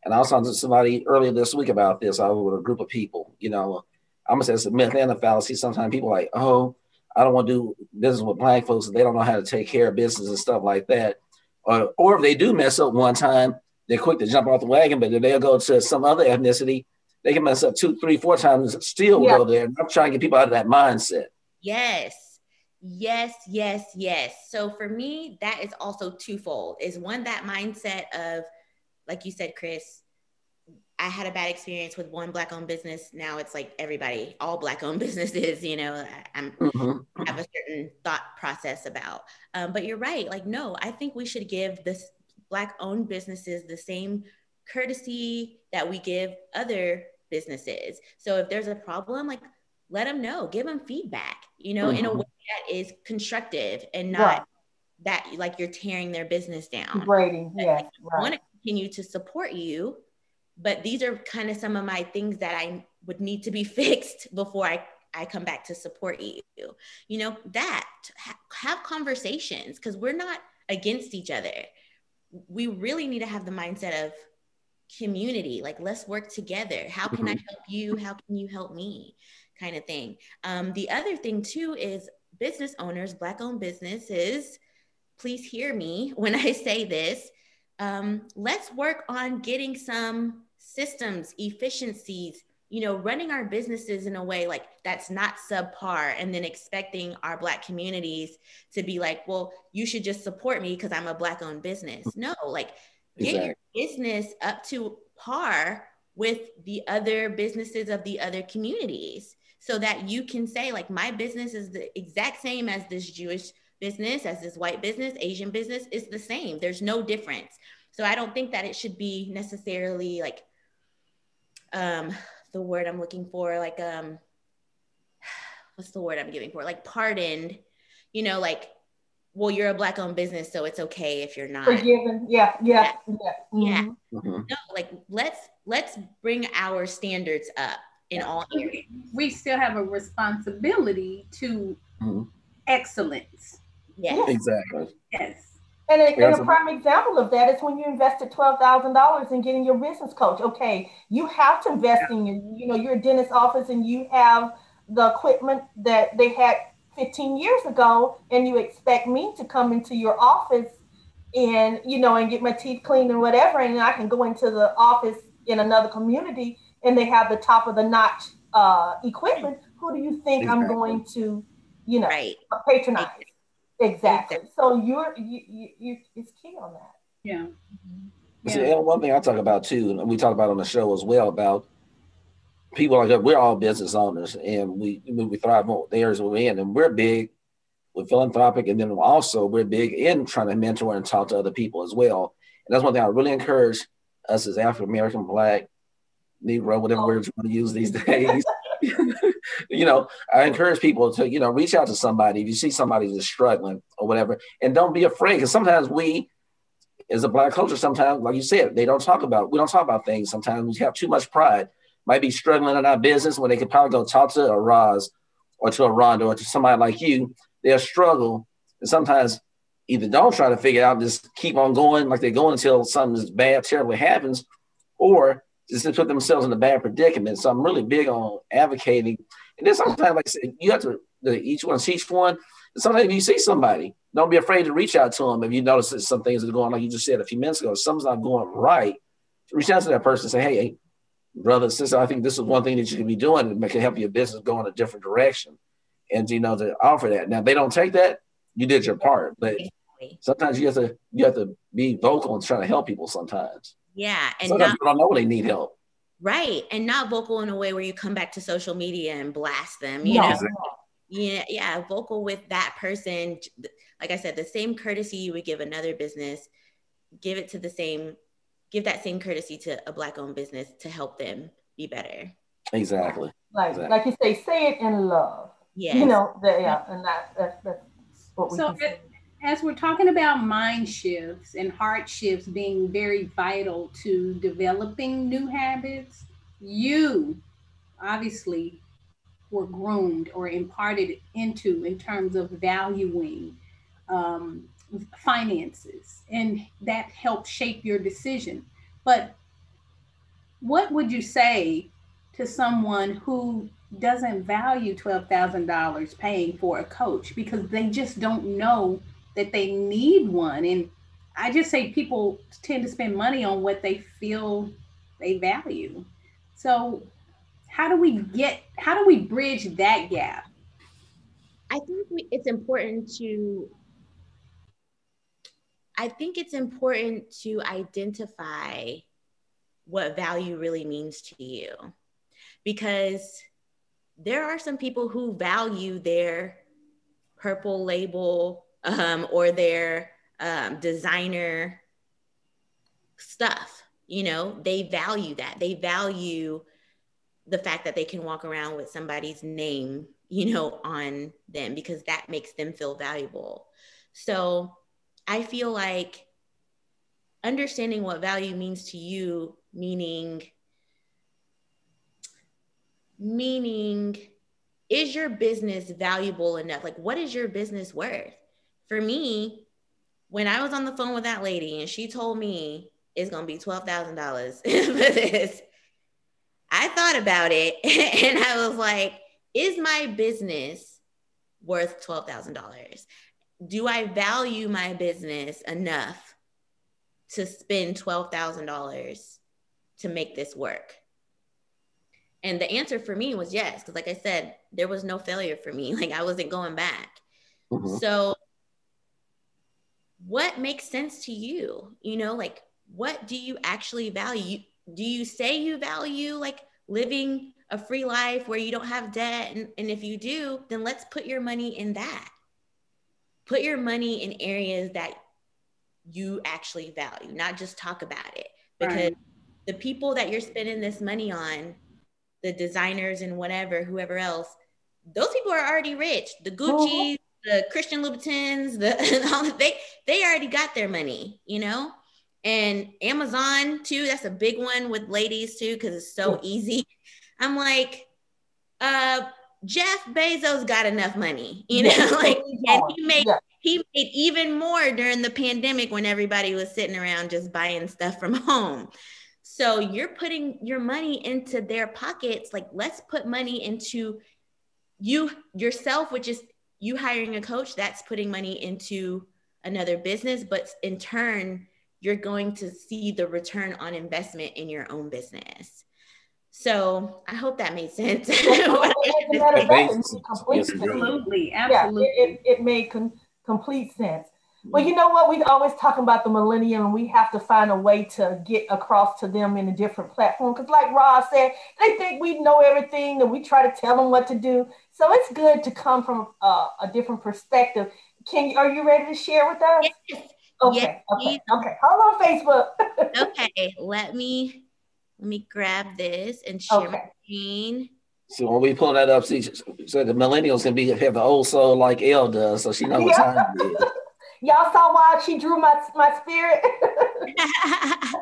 And I was talking to somebody earlier this week about this. I was with a group of people. You know, I'm gonna say it's a myth and a fallacy. Sometimes people are like, oh, I don't want to do business with black folks. They don't know how to take care of business and stuff like that. Or, or if they do mess up one time, they're quick to jump off the wagon. But if they'll go to some other ethnicity, they can mess up two, three, four times, and still Yeah. go there. I'm trying to get people out of that mindset. Yes. Yes, yes, yes. So for me, that is also twofold. Is one that mindset of, like you said, Chris, I had a bad experience with one black owned business. Now it's like everybody, all black owned businesses, you know, I- I'm Mhm. have a certain thought process about. Um, but you're right. Like, no, I think we should give this black owned businesses the same courtesy that we give other businesses. So if there's a problem, like let them know, give them feedback, you know, in a Mhm. way that is constructive and not Right. that like you're tearing their business down. Grading, yes, I right. want to continue to support you, but these are kind of some of my things that I would need to be fixed before I, I come back to support you. You know, that ha- have conversations because we're not against each other. We really need to have the mindset of community like let's work together. How can i help you? How can you help me? Kind of thing. Um, the other thing too is business owners black owned businesses please hear me when i say this um, let's work on getting some systems efficiencies you know running our businesses in a way like that's not subpar and then expecting our black communities to be like well you should just support me because i'm a black owned business. No like get Exactly. your business up to par with the other businesses of the other communities so that you can say like my business is the exact same as this jewish business as this white business asian business is the same. There's no difference. So i don't think that it should be necessarily like um the word i'm looking for like um what's the word i'm giving for like pardoned you know like well you're a black owned business so it's okay if you're not Forgiven, yeah, yeah, yeah. Yeah. mhm. Mhm. no like let's let's bring our standards up in all areas We still have a responsibility to Mhm. excellence. yes Exactly. Yes. And a, and a prime example of that is when you invested twelve thousand dollars in getting your business coach. Okay, you have to invest in your, you know, you're dentist office and you have the equipment that they had fifteen years ago, and you expect me to come into your office and you know and get my teeth cleaned and whatever, and I can go into the office in another community and they have the top of the notch uh, equipment. Who do you think I'm going to, you know, right patronize? Exactly. So you're you, you, you it's key on that. Yeah. See, Yeah. and one thing I talk about too, and we talk about on the show as well about people like that. We're all business owners, and we we thrive on the areas we're in, and we're big we're philanthropic, and then also we're big in trying to mentor and talk to other people as well. And that's one thing I really encourage us as African American, Black, Negro, whatever oh. words you want to use these days. you know, I encourage people to you know reach out to somebody if you see somebody that's struggling or whatever, and don't be afraid because sometimes we as a black culture, sometimes, like you said, they don't talk about, we don't talk about things. Sometimes we have too much pride, might be struggling in our business when they could probably go talk to a Roz or to a Rhonda or to somebody like you. They'll struggle. And sometimes either don't try to figure it out, just keep on going like they're going until something bad, terribly happens, or just to put themselves in a bad predicament. So I'm really big on advocating. And then sometimes, like I said, you have to, each one teach one. And sometimes if you see somebody, don't be afraid to reach out to them if you notice that some things are going like you just said a few minutes ago. Something's not going right. Reach out to that person and say, hey, hey, brother, sister, I think this is one thing that you can be doing that can help your business go in a different direction. And you know, to offer that. Now, if they don't take that, you did your part. But sometimes you have to you have to be vocal and try to help people sometimes. Yeah and sometimes not people don't know they need help. right and not vocal in a way where you come back to social media and blast them you No, know yeah yeah vocal with that person like i said the same courtesy you would give another business give it to the same give that same courtesy to a black owned business to help them be better Exactly. like Exactly. like you say, say it in love. Yeah. You know, the, yeah, and that, that's, that's what we so as we're talking about mind shifts and heart shifts being very vital to developing new habits, you obviously were groomed or imparted into in terms of valuing um, finances, and that helped shape your decision. But what would you say to someone who doesn't value $12,000 paying for a coach because they just don't know that they need one? And I just say people tend to spend money on what they feel they value. So, how do we get, how do we bridge that gap? I think we, it's important to I think it's important to identify what value really means to you because there are some people who value their purple label um, or their um, designer stuff. You know, they value that. They value the fact that they can walk around with somebody's name, you know, on them because that makes them feel valuable. So I feel like understanding what value means to you, meaning, meaning, is your business valuable enough? Like, what is your business worth? For me, when I was on the phone with that lady and she told me it's gonna be twelve thousand dollars for this, I thought about it and I was like, is my business worth twelve thousand dollars? do I value my business enough to spend $12,000 to make this work? And the answer for me was yes, because like I said, there was no failure for me. Like I wasn't going back. Mm-hmm. So, what makes sense to you? You know, like what do you actually value? Do you say you value like living a free life where you don't have debt? And, and if you do, then let's put your money in that put your money in areas that you actually value, not just talk about it. Because right. the people that you're spending this money on, the designers and whatever, whoever else, those people are already rich. The Gucci, the Christian Louboutins, the they they already got their money, you know. And Amazon too, that's a big one with ladies too, because it's so easy. I'm like, uh, Jeff Bezos got enough money, you know, like and he made yeah. he made even more during the pandemic when everybody was sitting around just buying stuff from home. So you're putting your money into their pockets. Like, let's put money into you yourself, which is you hiring a coach, that's putting money into another business, but in turn, you're going to see the return on investment in your own business. So I hope that made sense. absolutely, absolutely. Yeah, it, it, made con- complete sense. Mm-hmm. Well, you know what? We always talk about the millennium, and we have to find a way to get across to them in a different platform. Because, like Roz said, they think we know everything, and we try to tell them what to do. So it's good to come from uh, a different perspective. Can you? Are you ready to share with us? Yes. Okay. Yes, okay. Okay. Hold on, Facebook. okay. Let me let me grab this and share okay. my screen. So when we pull that up, see, so the millennials can be have the old soul like Elle does, so she knows what time it is. Y'all saw why she drew my my spirit.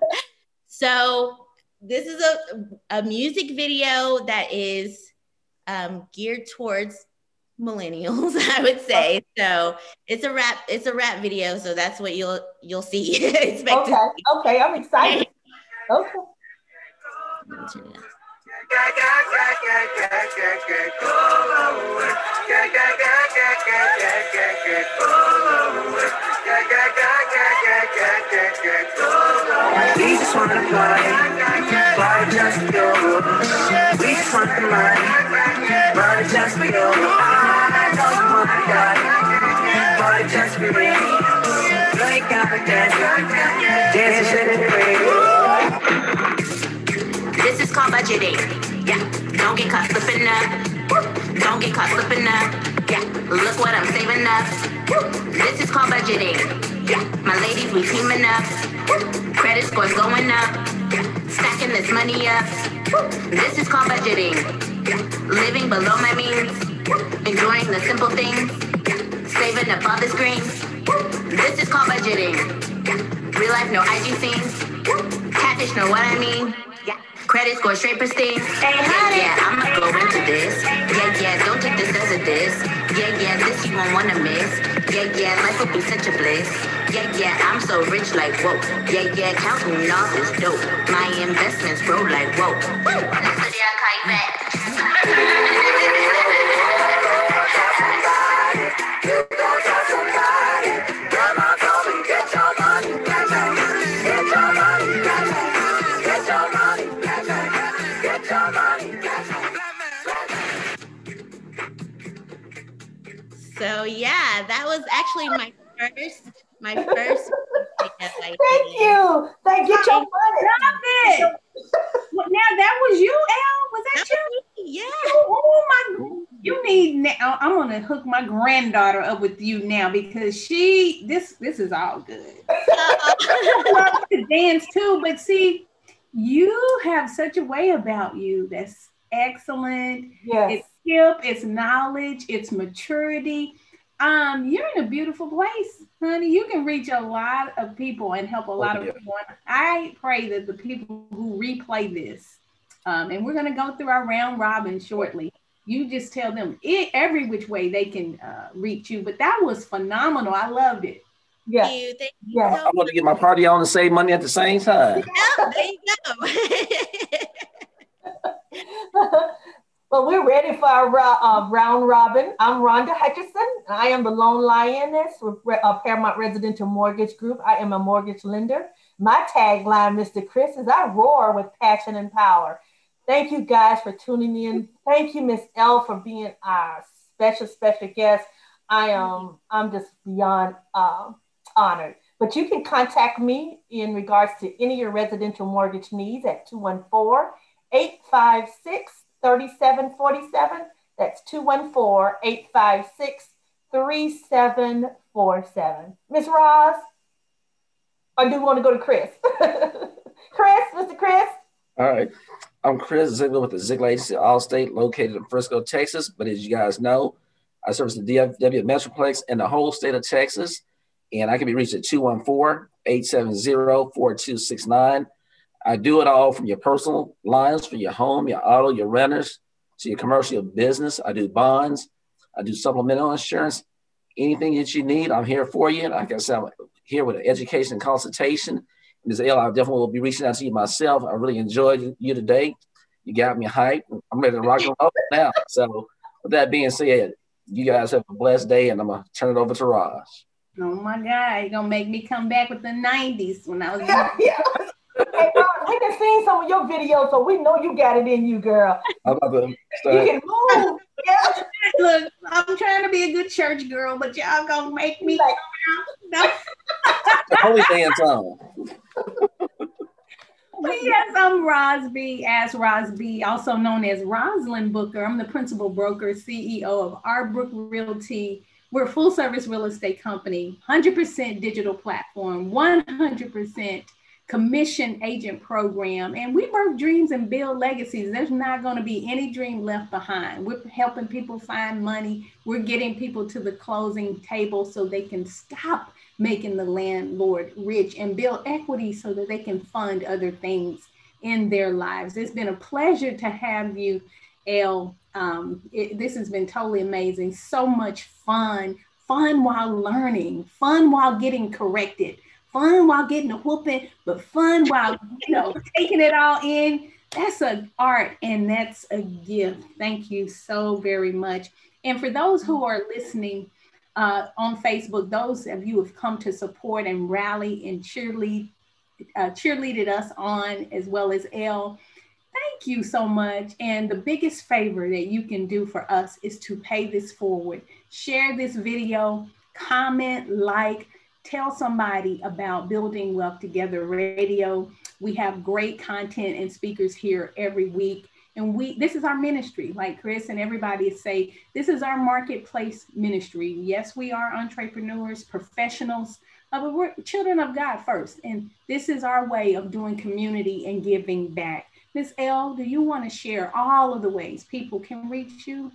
so this is a, a music video that is um, geared towards millennials, I would say. So it's a rap, it's a rap video, so that's what you'll you'll see. okay, okay, I'm excited. Okay. Yeah, don't get caught slipping up. Don't get caught slipping up. Yeah, look what I'm saving up. This is called budgeting. Yeah, my ladies, we teaming up. Credit scores going up. Stacking this money up. This is called budgeting. Living below my means Enjoying the simple things, saving up all the screens. This is called budgeting. Real life, no IG scenes. Catfish, know what I mean? Credit score straight pristine. Yeah, yeah, I'ma go into this. Yeah, yeah, don't take this as a diss. Yeah, yeah, this you won't wanna miss. Yeah, yeah, life will be such a bliss. Yeah, yeah, I'm so rich like whoa. Yeah, yeah, counting all this dope. My investments grow like whoa. Woo! So yeah, that was actually my first, my first. Thank you. Thank you. Get your money. Stop it. now that was you, Al. Was that you? Yeah. Oh, oh my! You need now. I'm gonna hook my granddaughter up with you now because she. This this is all good. I love to dance too, but see, you have such a way about you that's excellent. Yes. It's hip, it's knowledge, it's maturity. Um, you're in a beautiful place, honey. You can reach a lot of people and help a lot of people. I pray that the people who replay this, um, and we're going to go through our round robin shortly. You just tell them it, every which way they can uh, reach you. But that was phenomenal. I loved it. Yeah. Thank you. Thank you yeah. So I want to get my party on and save money at the same time. Yeah, there you go. Well, we're ready for our uh, round robin. I'm Rhonda Hutchison. And I am the lone lioness with uh, Paramount Residential Mortgage Group. I am a mortgage lender. My tagline, Mr. Chris, is I roar with passion and power. Thank you guys for tuning in. Thank you, Miss L, for being our special, special guest. I am I'm just beyond uh, honored. But you can contact me in regards to any of your residential mortgage needs at 214 856 3747. That's 214 856 3747. Miss Roz, or do want to go to Chris? Chris, Mr. Chris? All right. I'm Chris Ziegler with the Ziegler Agency Allstate located in Frisco, Texas. But as you guys know, I service the DFW Metroplex and the whole state of Texas. And I can be reached at 214 870 4269. I do it all from your personal lines, for your home, your auto, your renters, to your commercial business. I do bonds. I do supplemental insurance. Anything that you need, I'm here for you. Like I said, I'm here with an education consultation. Ms. L, I definitely will be reaching out to you myself. I really enjoyed you today. You got me hyped. I'm ready to rock and roll now. So, with that being said, you guys have a blessed day, and I'm gonna turn it over to Roz. Oh my God, you're gonna make me come back with the 90s when I was yeah, yeah hey, Ron, we can see some of your videos, so we know you got it in you, girl. I'm about to start. You can move. Yeah. Look, I'm trying to be a good church girl, but y'all gonna make me like, no. the holy dance on. yes, I'm Rosby, as Rosby, also known as Rosalind Booker. I'm the principal broker, CEO of Arbrook Realty. We're a full service real estate company, 100% digital platform, 100% commission agent program and we birth dreams and build legacies. There's not going to be any dream left behind. We're helping people find money. We're getting people to the closing table so they can stop making the landlord rich and build equity so that they can fund other things in their lives. It's been a pleasure to have you L. Um, it, this has been totally amazing. So much fun. Fun while learning. Fun while getting corrected fun while getting a whooping, but fun while you know taking it all in. That's an art and that's a gift. Thank you so very much. And for those who are listening uh, on Facebook, those of you who have come to support and rally and cheerlead, uh, cheerleaded us on, as well as L. Thank you so much. And the biggest favor that you can do for us is to pay this forward. Share this video, comment, like, tell somebody about Building Wealth Together Radio. We have great content and speakers here every week. And we this is our ministry, like Chris and everybody say, this is our marketplace ministry. Yes, we are entrepreneurs, professionals, uh, but we're children of God first. And this is our way of doing community and giving back. Ms. L, do you want to share all of the ways people can reach you?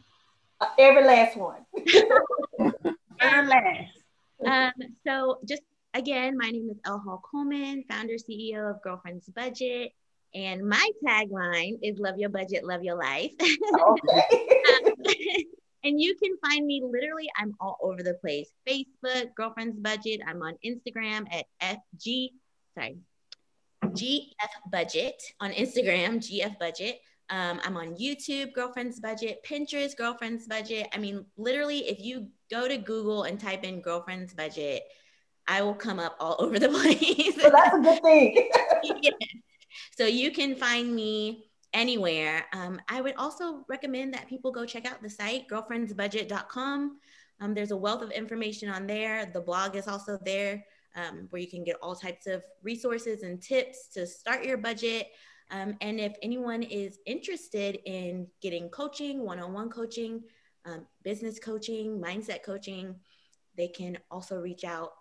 Uh, every last one. every last. Um, so just again, my name is El Hall Coleman, founder CEO of Girlfriend's Budget. And my tagline is love your budget, love your life. Okay. um, and you can find me literally, I'm all over the place. Facebook, Girlfriend's Budget. I'm on Instagram at FG, sorry, GF Budget on Instagram, GF Budget. Um, I'm on YouTube, Girlfriend's Budget, Pinterest, Girlfriend's Budget. I mean, literally, if you go to Google and type in Girlfriend's Budget, I will come up all over the place. So that's a good thing. yes. So you can find me anywhere. Um, I would also recommend that people go check out the site, girlfriendsbudget.com. Um, there's a wealth of information on there. The blog is also there um, where you can get all types of resources and tips to start your budget. Um, and if anyone is interested in getting coaching, one on one coaching, um, business coaching, mindset coaching, they can also reach out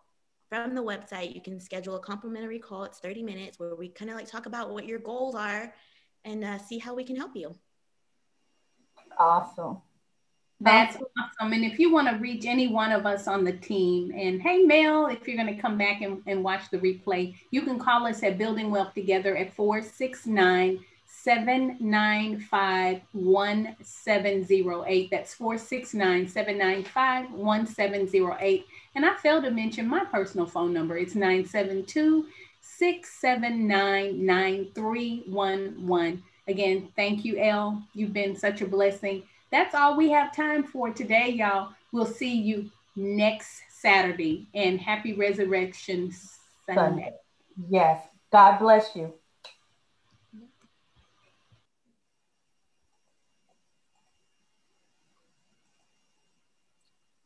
from the website. You can schedule a complimentary call. It's 30 minutes where we kind of like talk about what your goals are and uh, see how we can help you. Awesome. That's awesome. And if you want to reach any one of us on the team, and hey, Mel, if you're going to come back and, and watch the replay, you can call us at Building Wealth Together at 469 795 1708. That's 469 795 1708. And I failed to mention my personal phone number. It's 972 679 9311. Again, thank you, Elle. You've been such a blessing. That's all we have time for today, y'all. We'll see you next Saturday and happy Resurrection Sunday. Sunday. Yes. God bless you.